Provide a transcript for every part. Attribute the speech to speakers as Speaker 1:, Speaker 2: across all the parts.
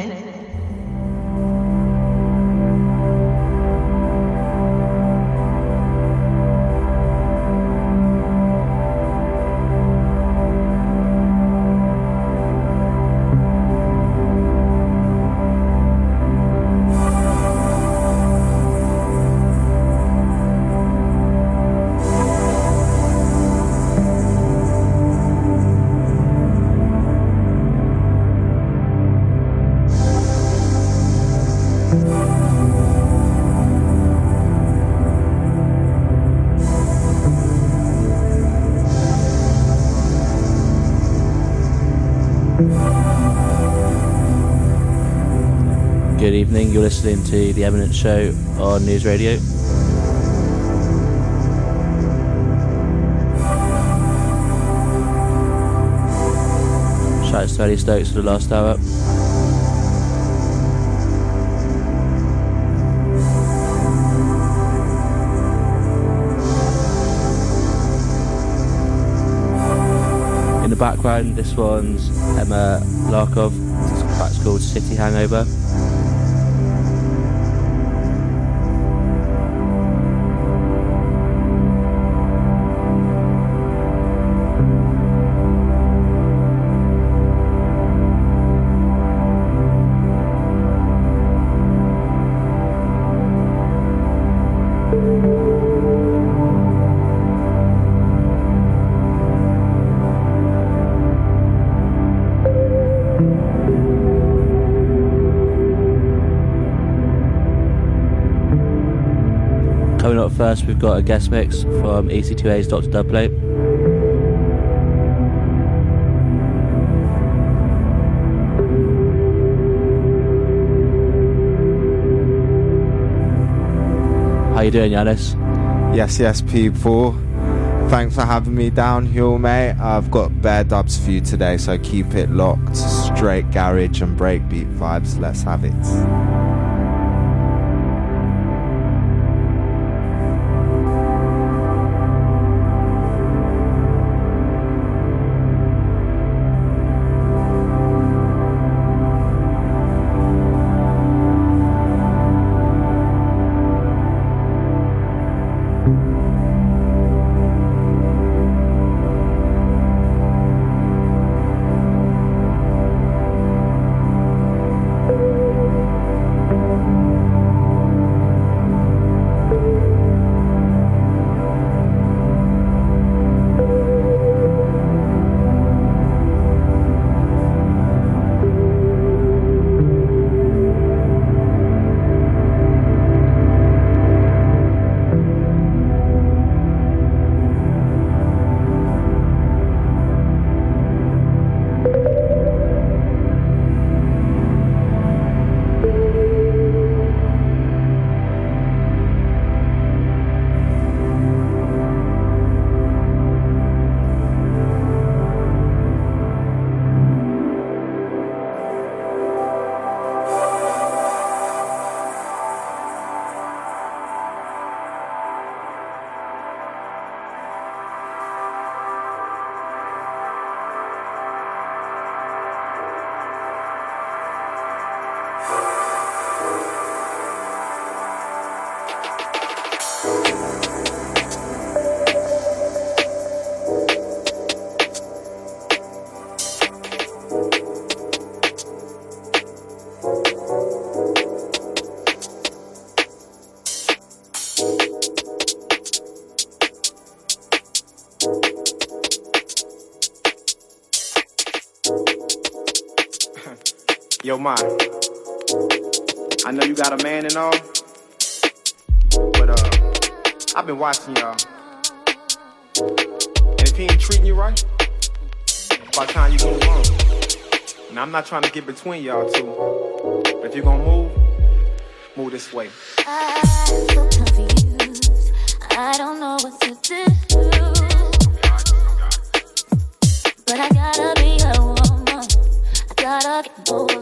Speaker 1: sé. You're listening to The Eminent Show on Noods Radio. Shout out to Eddie Stokes for the last hour. In the background, this one's Emma Larkov. It's called City Hangover. First, we've got a guest mix from EC2A's Dr. Dubplate. How you doing, Yanis?
Speaker 2: Yes, yes, people. Thanks for having me down here, mate. I've got bare dubs for you today, so keep it locked. Straight garage and breakbeat vibes. Let's have it.
Speaker 3: Yo, I know you got a man and all, but uh, I've been watching y'all. And if he ain't treating you right, by the time you move on. Now I'm not trying to get between y'all two, but if you're gonna move, move this way.
Speaker 4: I'm so confused. I don't know what to do. But I gotta be a woman. I gotta get over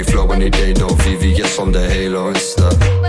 Speaker 5: body flow when the day though VVS from the halo, it's the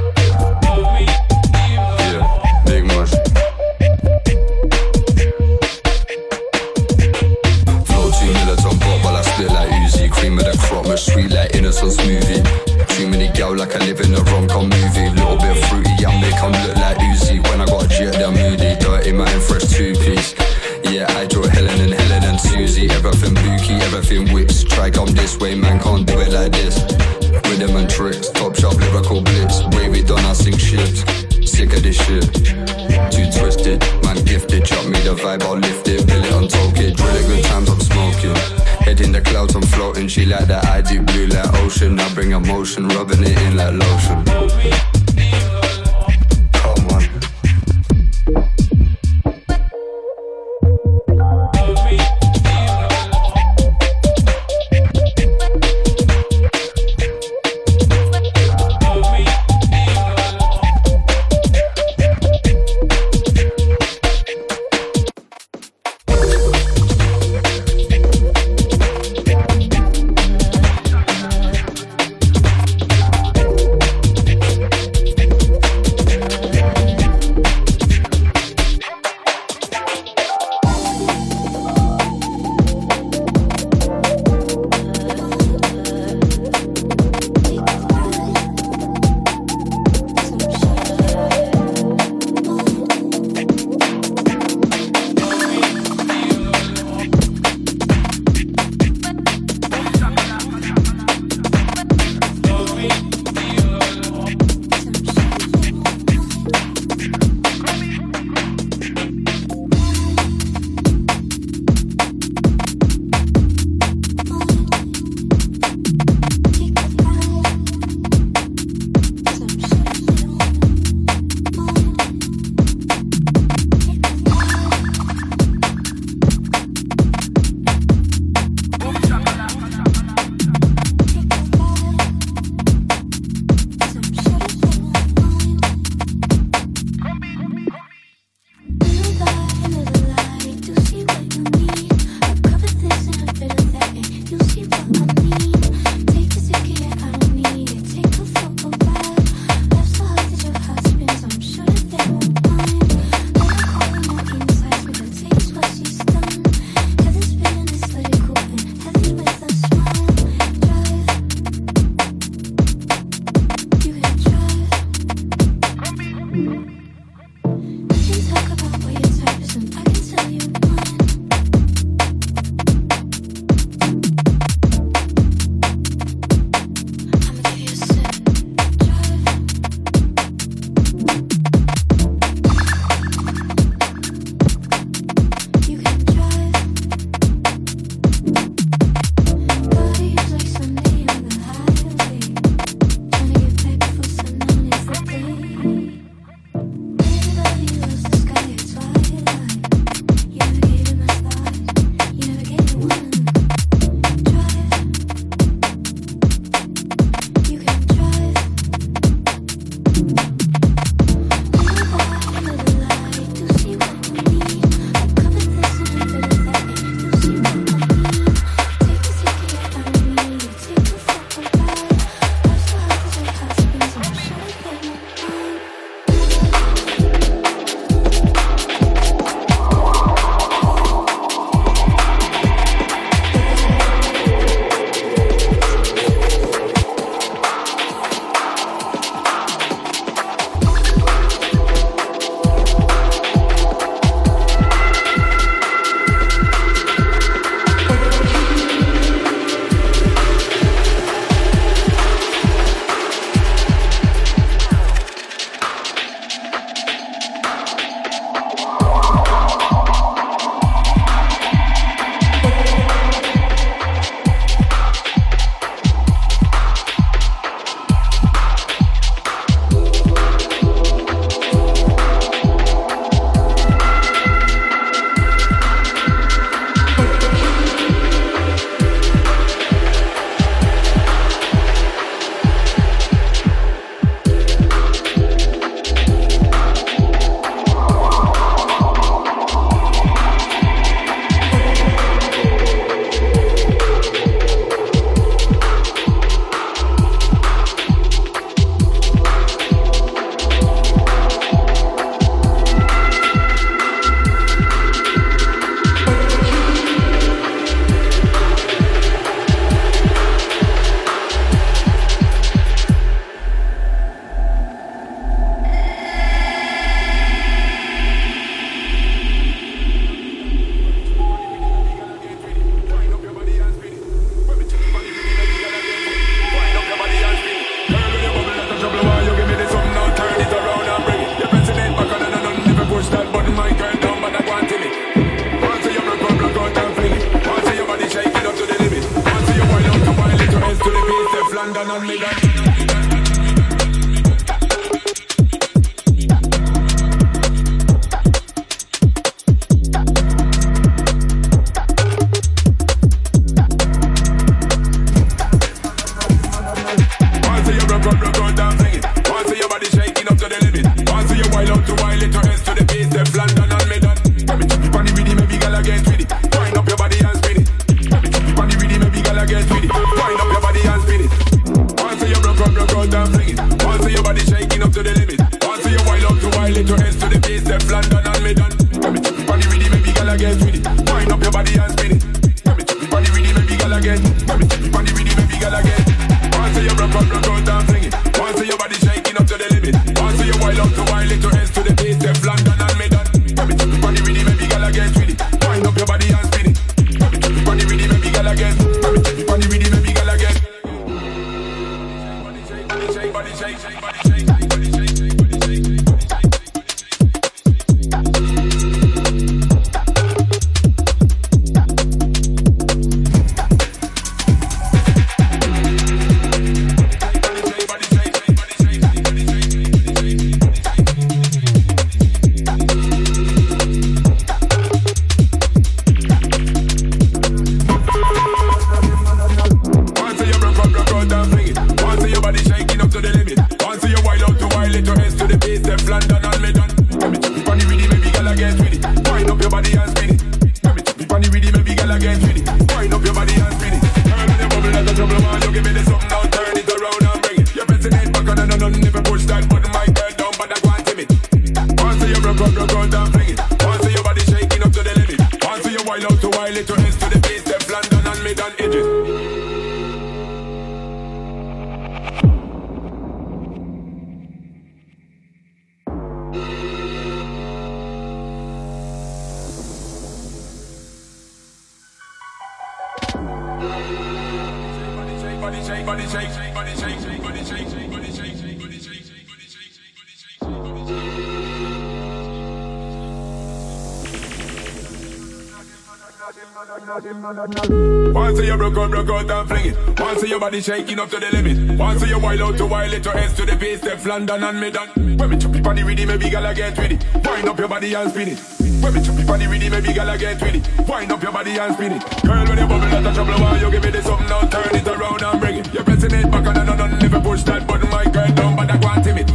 Speaker 6: body shaking up to the limit. Once you wild out to wild it to S to the base, step London and done. When me chop it on the rhythm, maybe gala get with it. Wind up your body and spin it. When me chop it on the rhythm, maybe gala get with it. Wind up your body and spin it. Girl, when you bubble out of trouble, why you give me this something now? Turn it around and bring it. You're pressing it back and and on, never push that button, my girl down, but I want him it.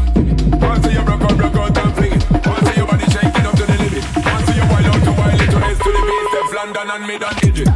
Speaker 6: Once you broke out, broke out and fling it. Once your body shaking up to the limit. Once you wild out to wild it to S to the base, step London and me done.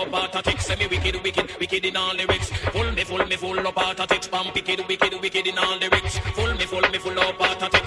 Speaker 4: up out of text.
Speaker 7: Say me wicked, wicked, wicked in all lyrics. Full me, full me, full up out of text. Pump wicked, wicked, wicked in all lyrics. Full me, full me, full up out of text.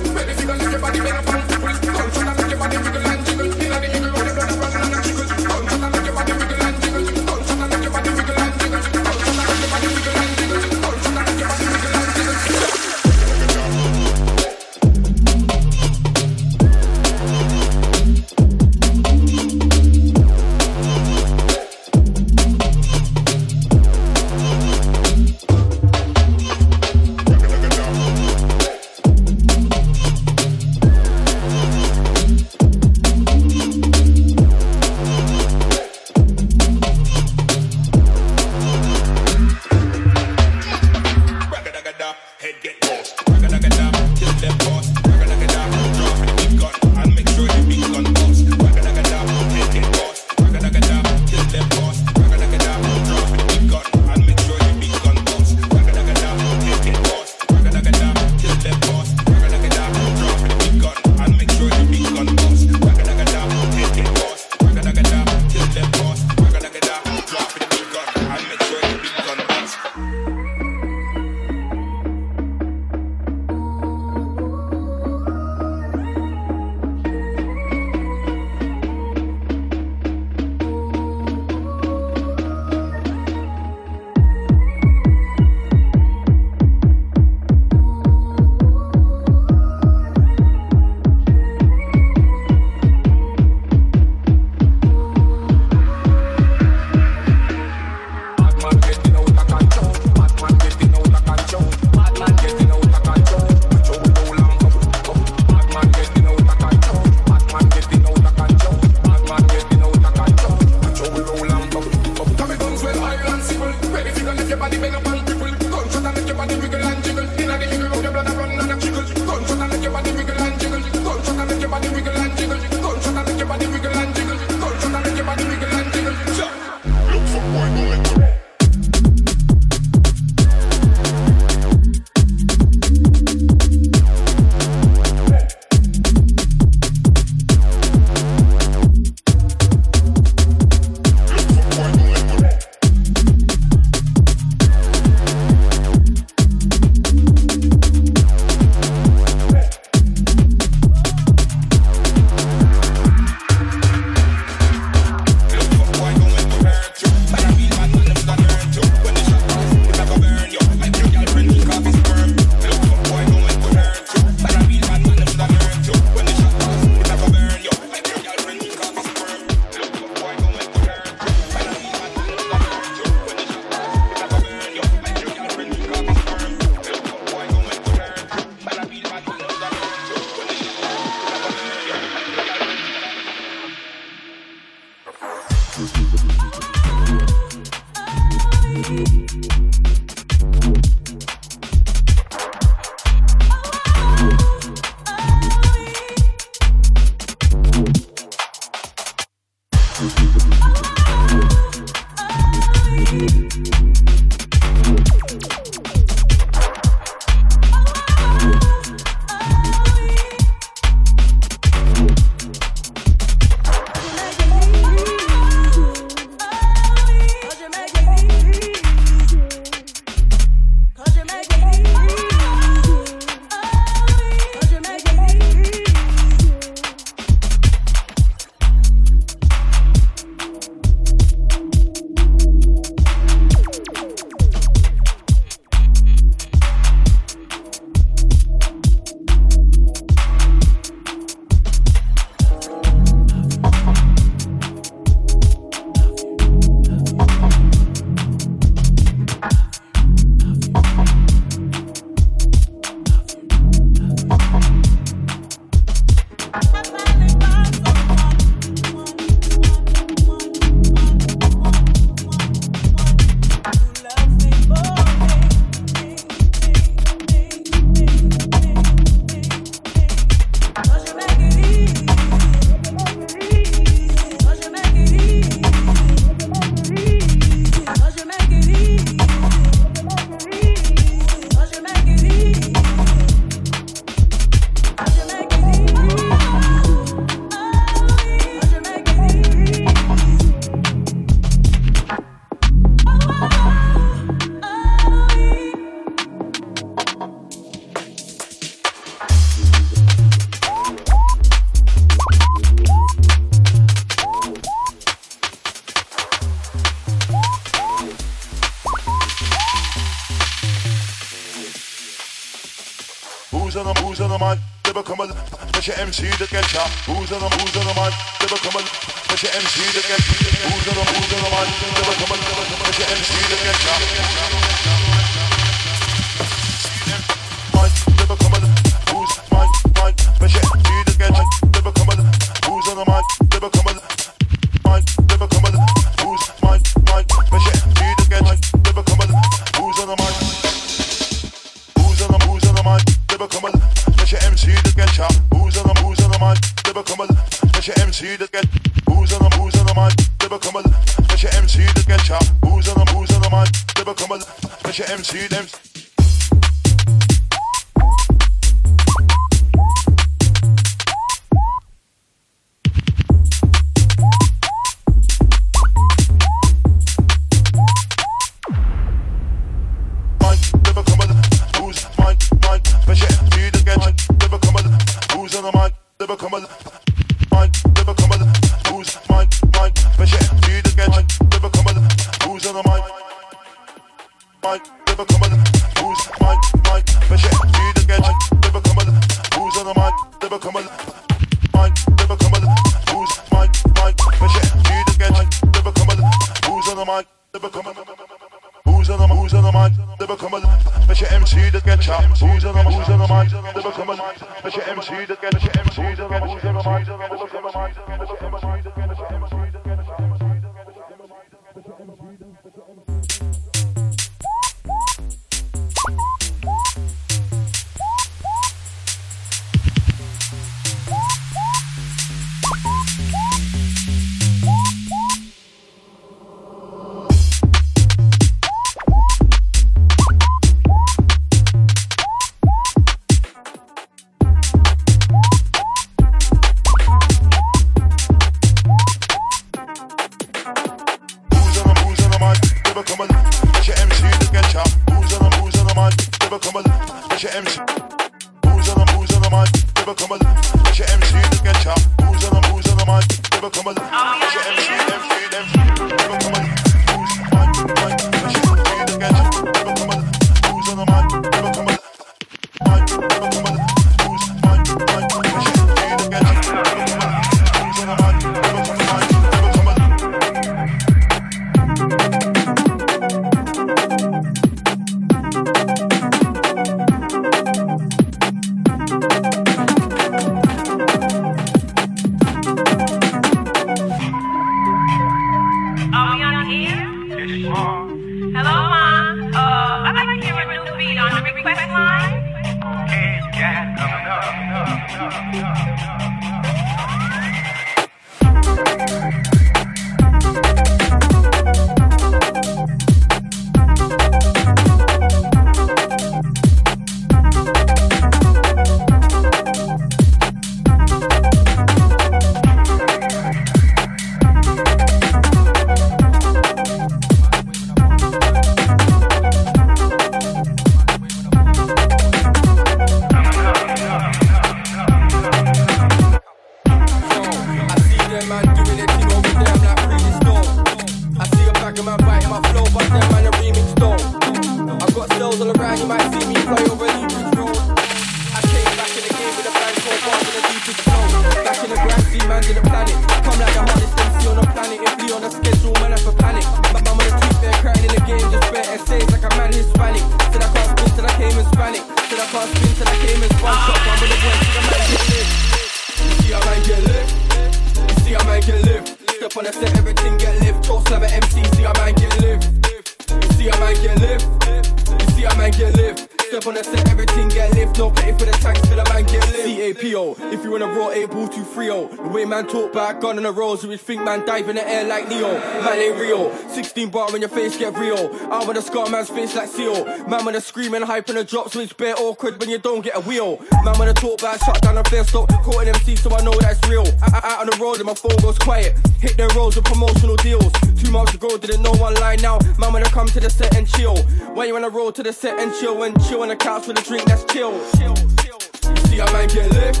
Speaker 8: gun and a
Speaker 9: rose, you would think man dive in the air like Neo. Man ain't real. 16 bar in your face, get real. I wanna scar man's face like seal. Man wanna scream and hype in the drops, so it's bit awkward when you don't get a wheel. Man wanna talk about shut down a fair stop. Caught an MC, so I know that's real. I- I- out on the road and my phone goes quiet. Hit their roads with promotional deals. Two months ago, didn't know one line now. Man wanna come to the set and chill. When you wanna roll to the set and chill and chill on the couch with a drink that's chill. chill, chill. You see a man get lift.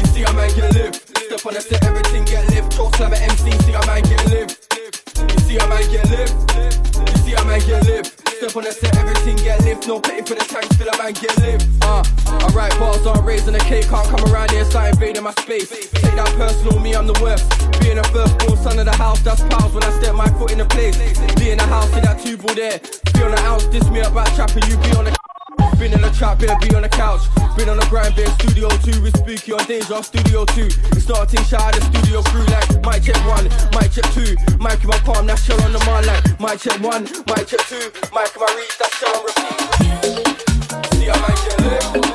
Speaker 9: You see a man get lift step on the set, everything get lift. Talk slam at MC, see a man get lift. You see a man get lift. You see a man get lift. Step on the set, everything get lift. No pay for the tanks, still a man get lift. Uh, I write bars on raising the cake, can't come around here, start invading my space. Take that personal, me, I'm the worst. Being a firstborn son of the house, that's pals when I step my foot in the place. Be in the house, see that two ball there. Be on the house, diss me about trapping, you be on the been in the trap, been be on the couch. Been on the grind, been studio two with Spooky on danger studio two. It's starting out the studio crew like mic check one, mic check two. Mic in my palm, that's shell on the man like mic check one, mic check two. Mic in my reach, that's shell on repeat. See how man get lift,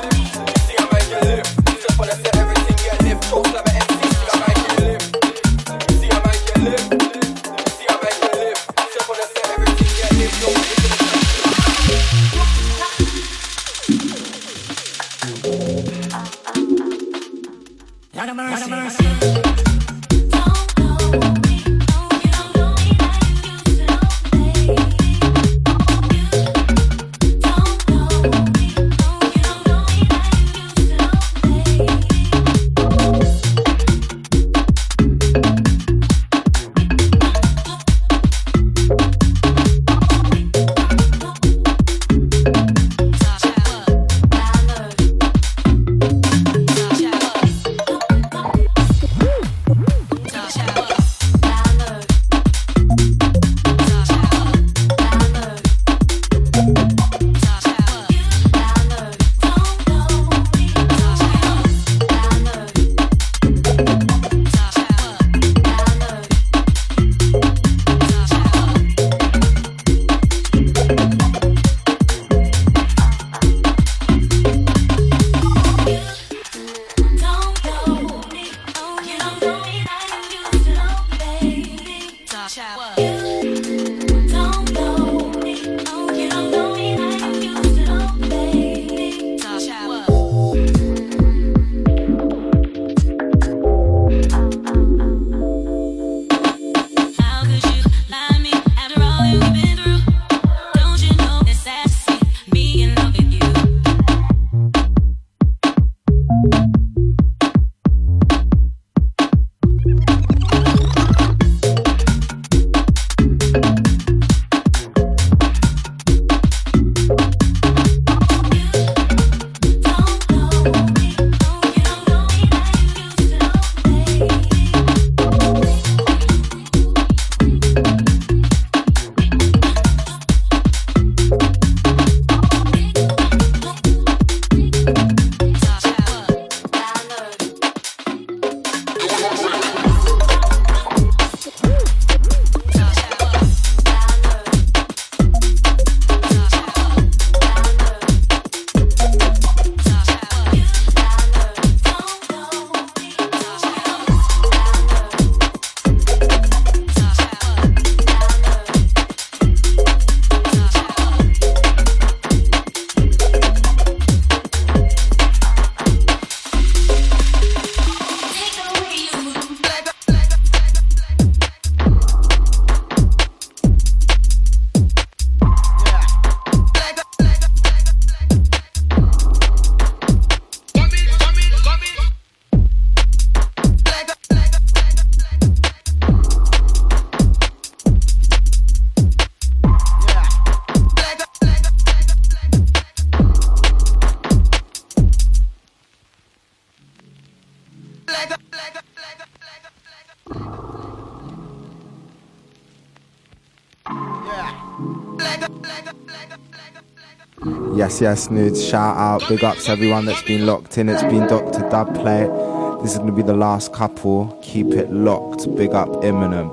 Speaker 2: Yes, Noods. Shout out, big ups everyone that's been locked in. It's been Dr. Dubplate. This is gonna be the last couple. Keep it locked. Big up
Speaker 4: Eminent.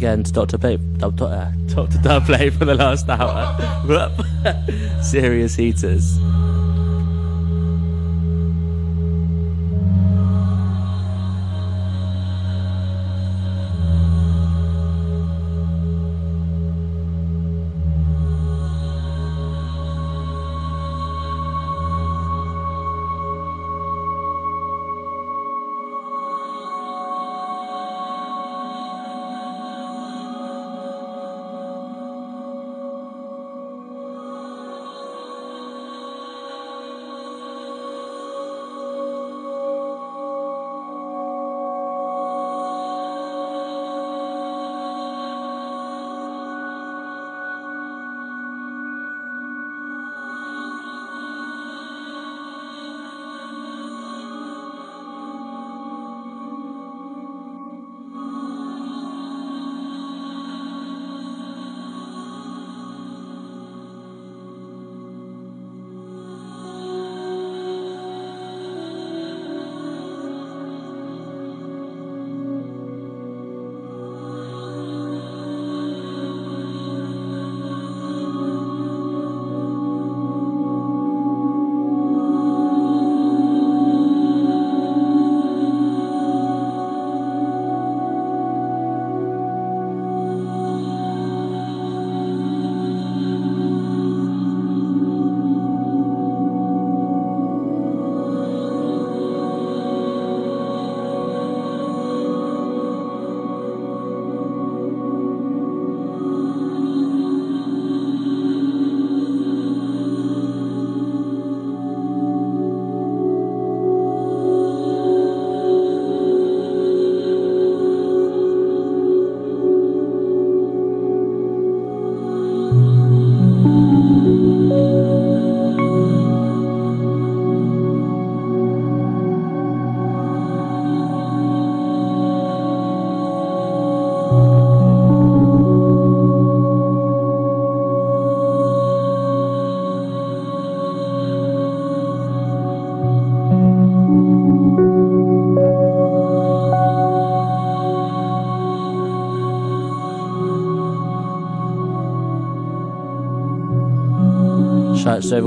Speaker 4: Again to Dr. Play, Dr. Uh, Dr. For the last hour. Serious heaters.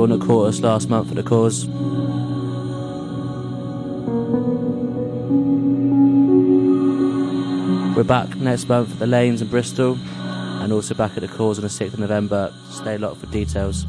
Speaker 4: Everyone that caught us last month for the Cause. We're back next month at the Lanes in Bristol and also back at the Cause on the 6th of November. Stay locked for details.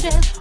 Speaker 4: Changes,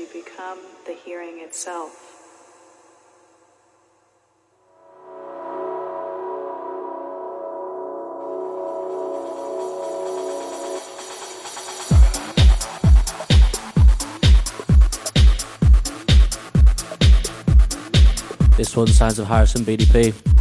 Speaker 4: you
Speaker 10: become the hearing itself.
Speaker 1: This one, Sounds of Harrison BDP.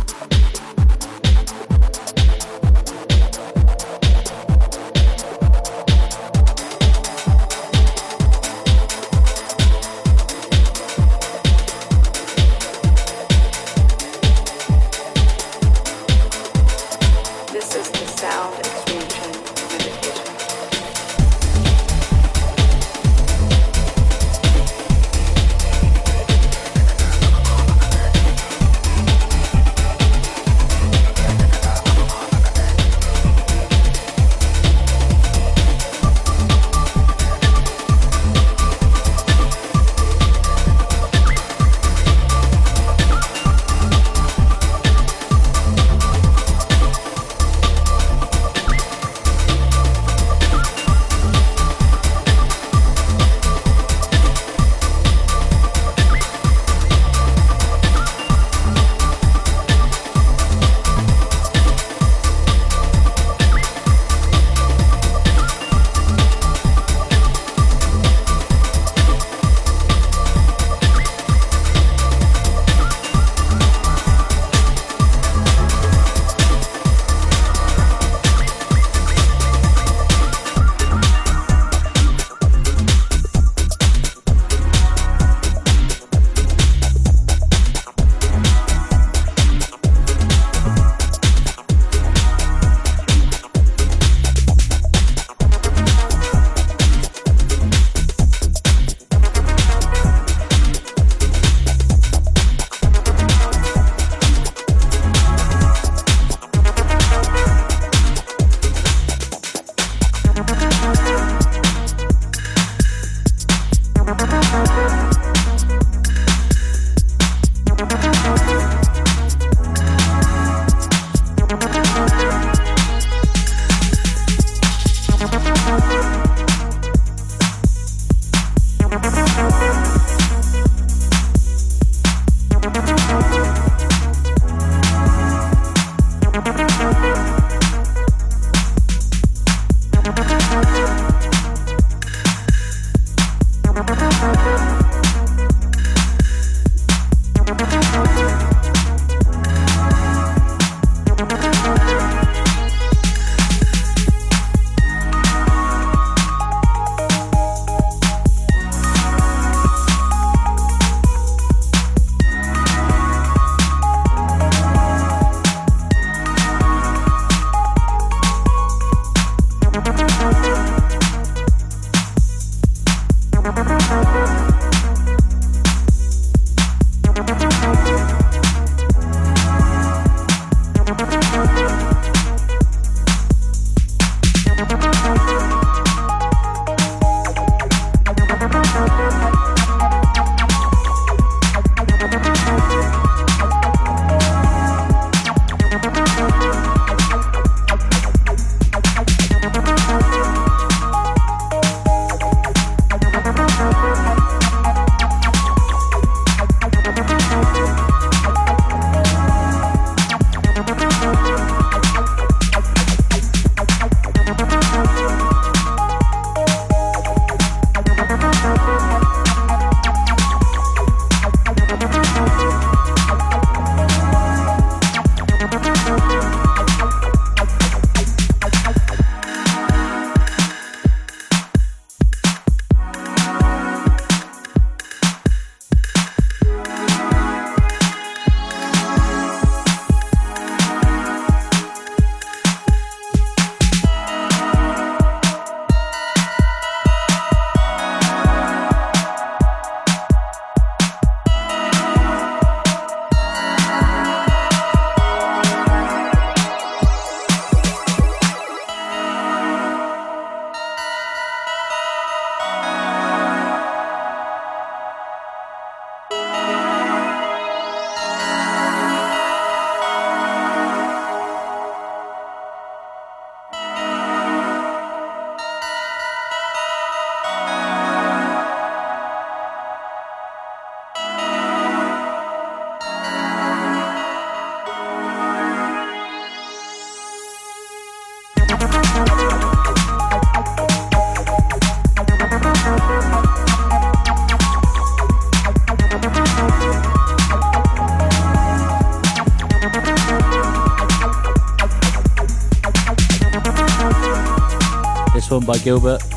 Speaker 1: By Gilbert.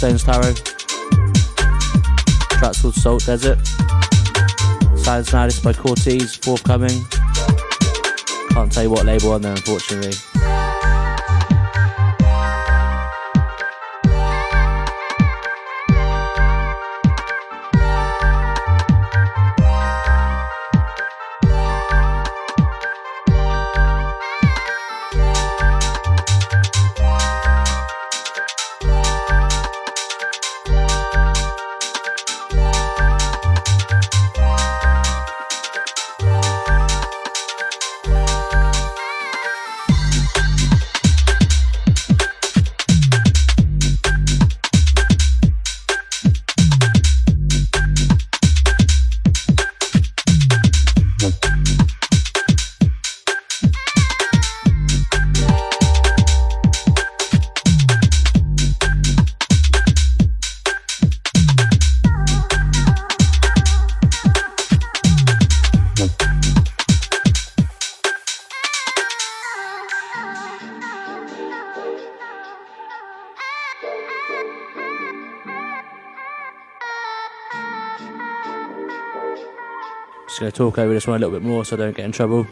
Speaker 11: Stones Taro. Track's called Salt Desert. Silence this by Cortez, forthcoming. Can't tell you what label on there, unfortunately. Talk over this one a little bit more so I don't get in trouble.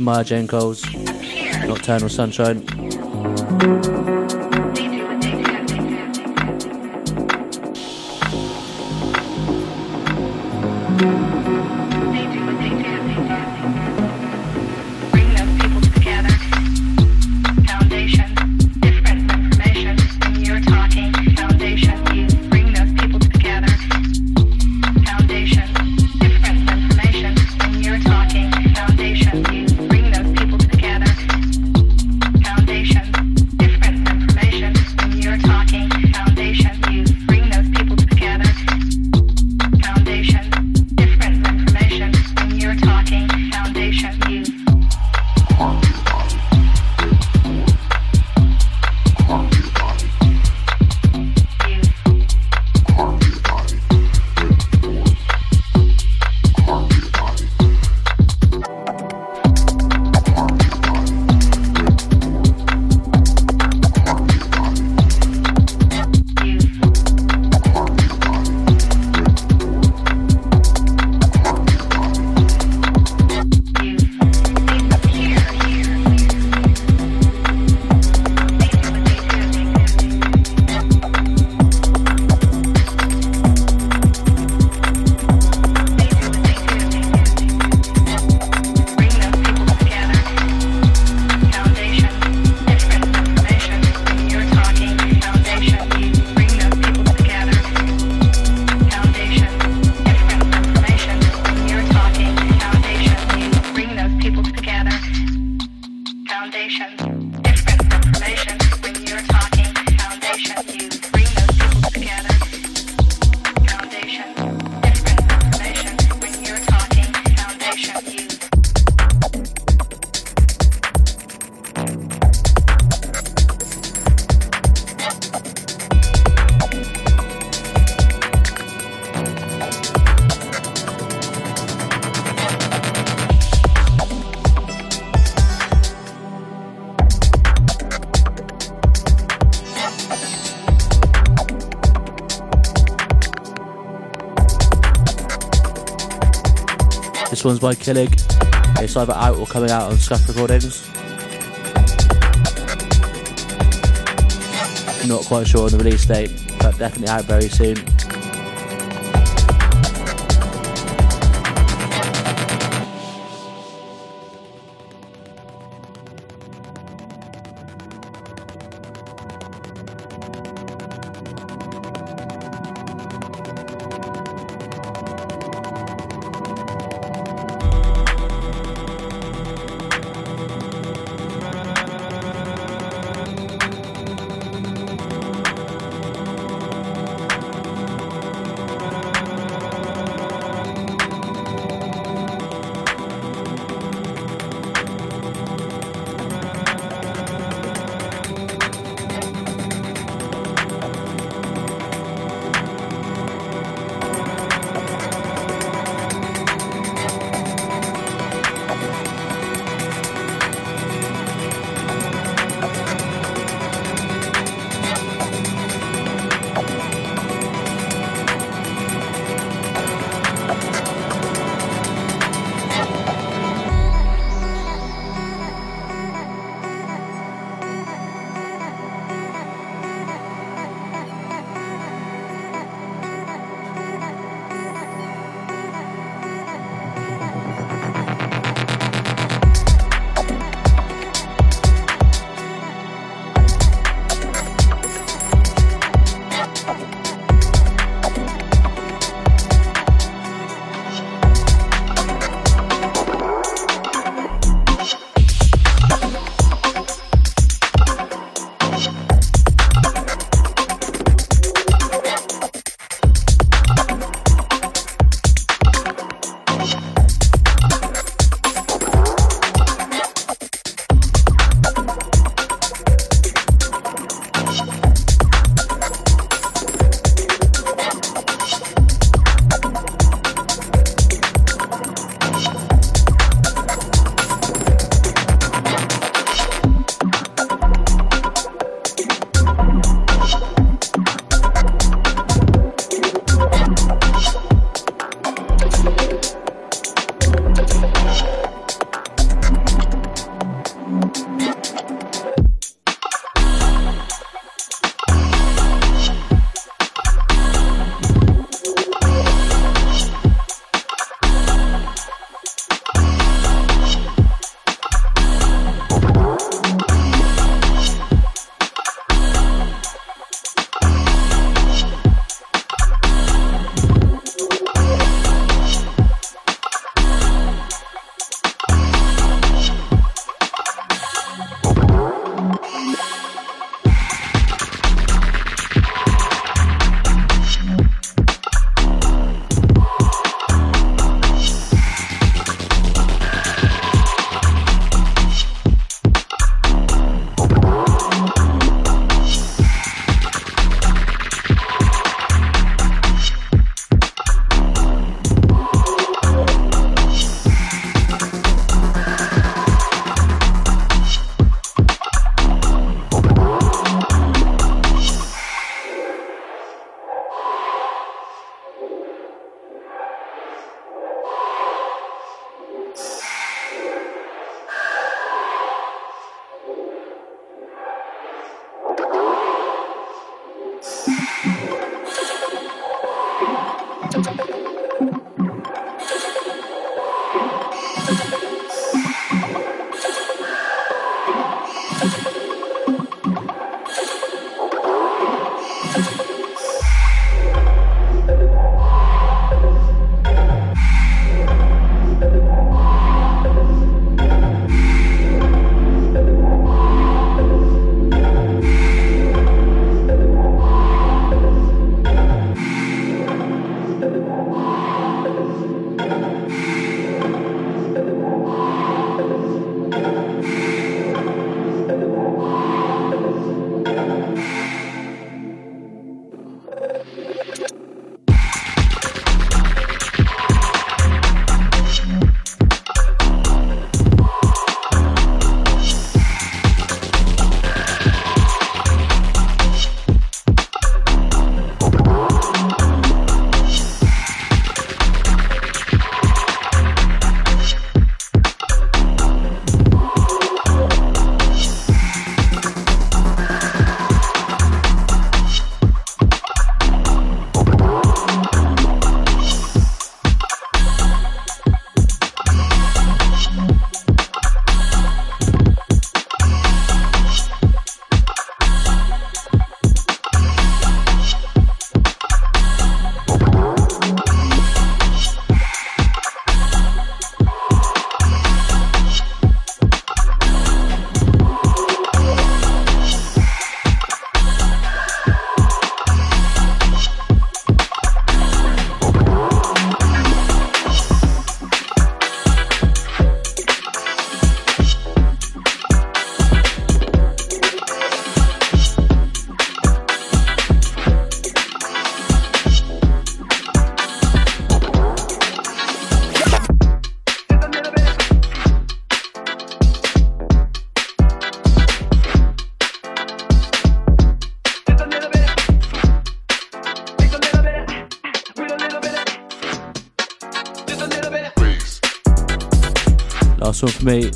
Speaker 11: Maya Jane Coles. Nocturnal Sunshine.
Speaker 1: One's by Kilig. It's either out or coming out on Scuff Recordings. Not quite sure on the release date, but definitely out very soon.
Speaker 4: One me,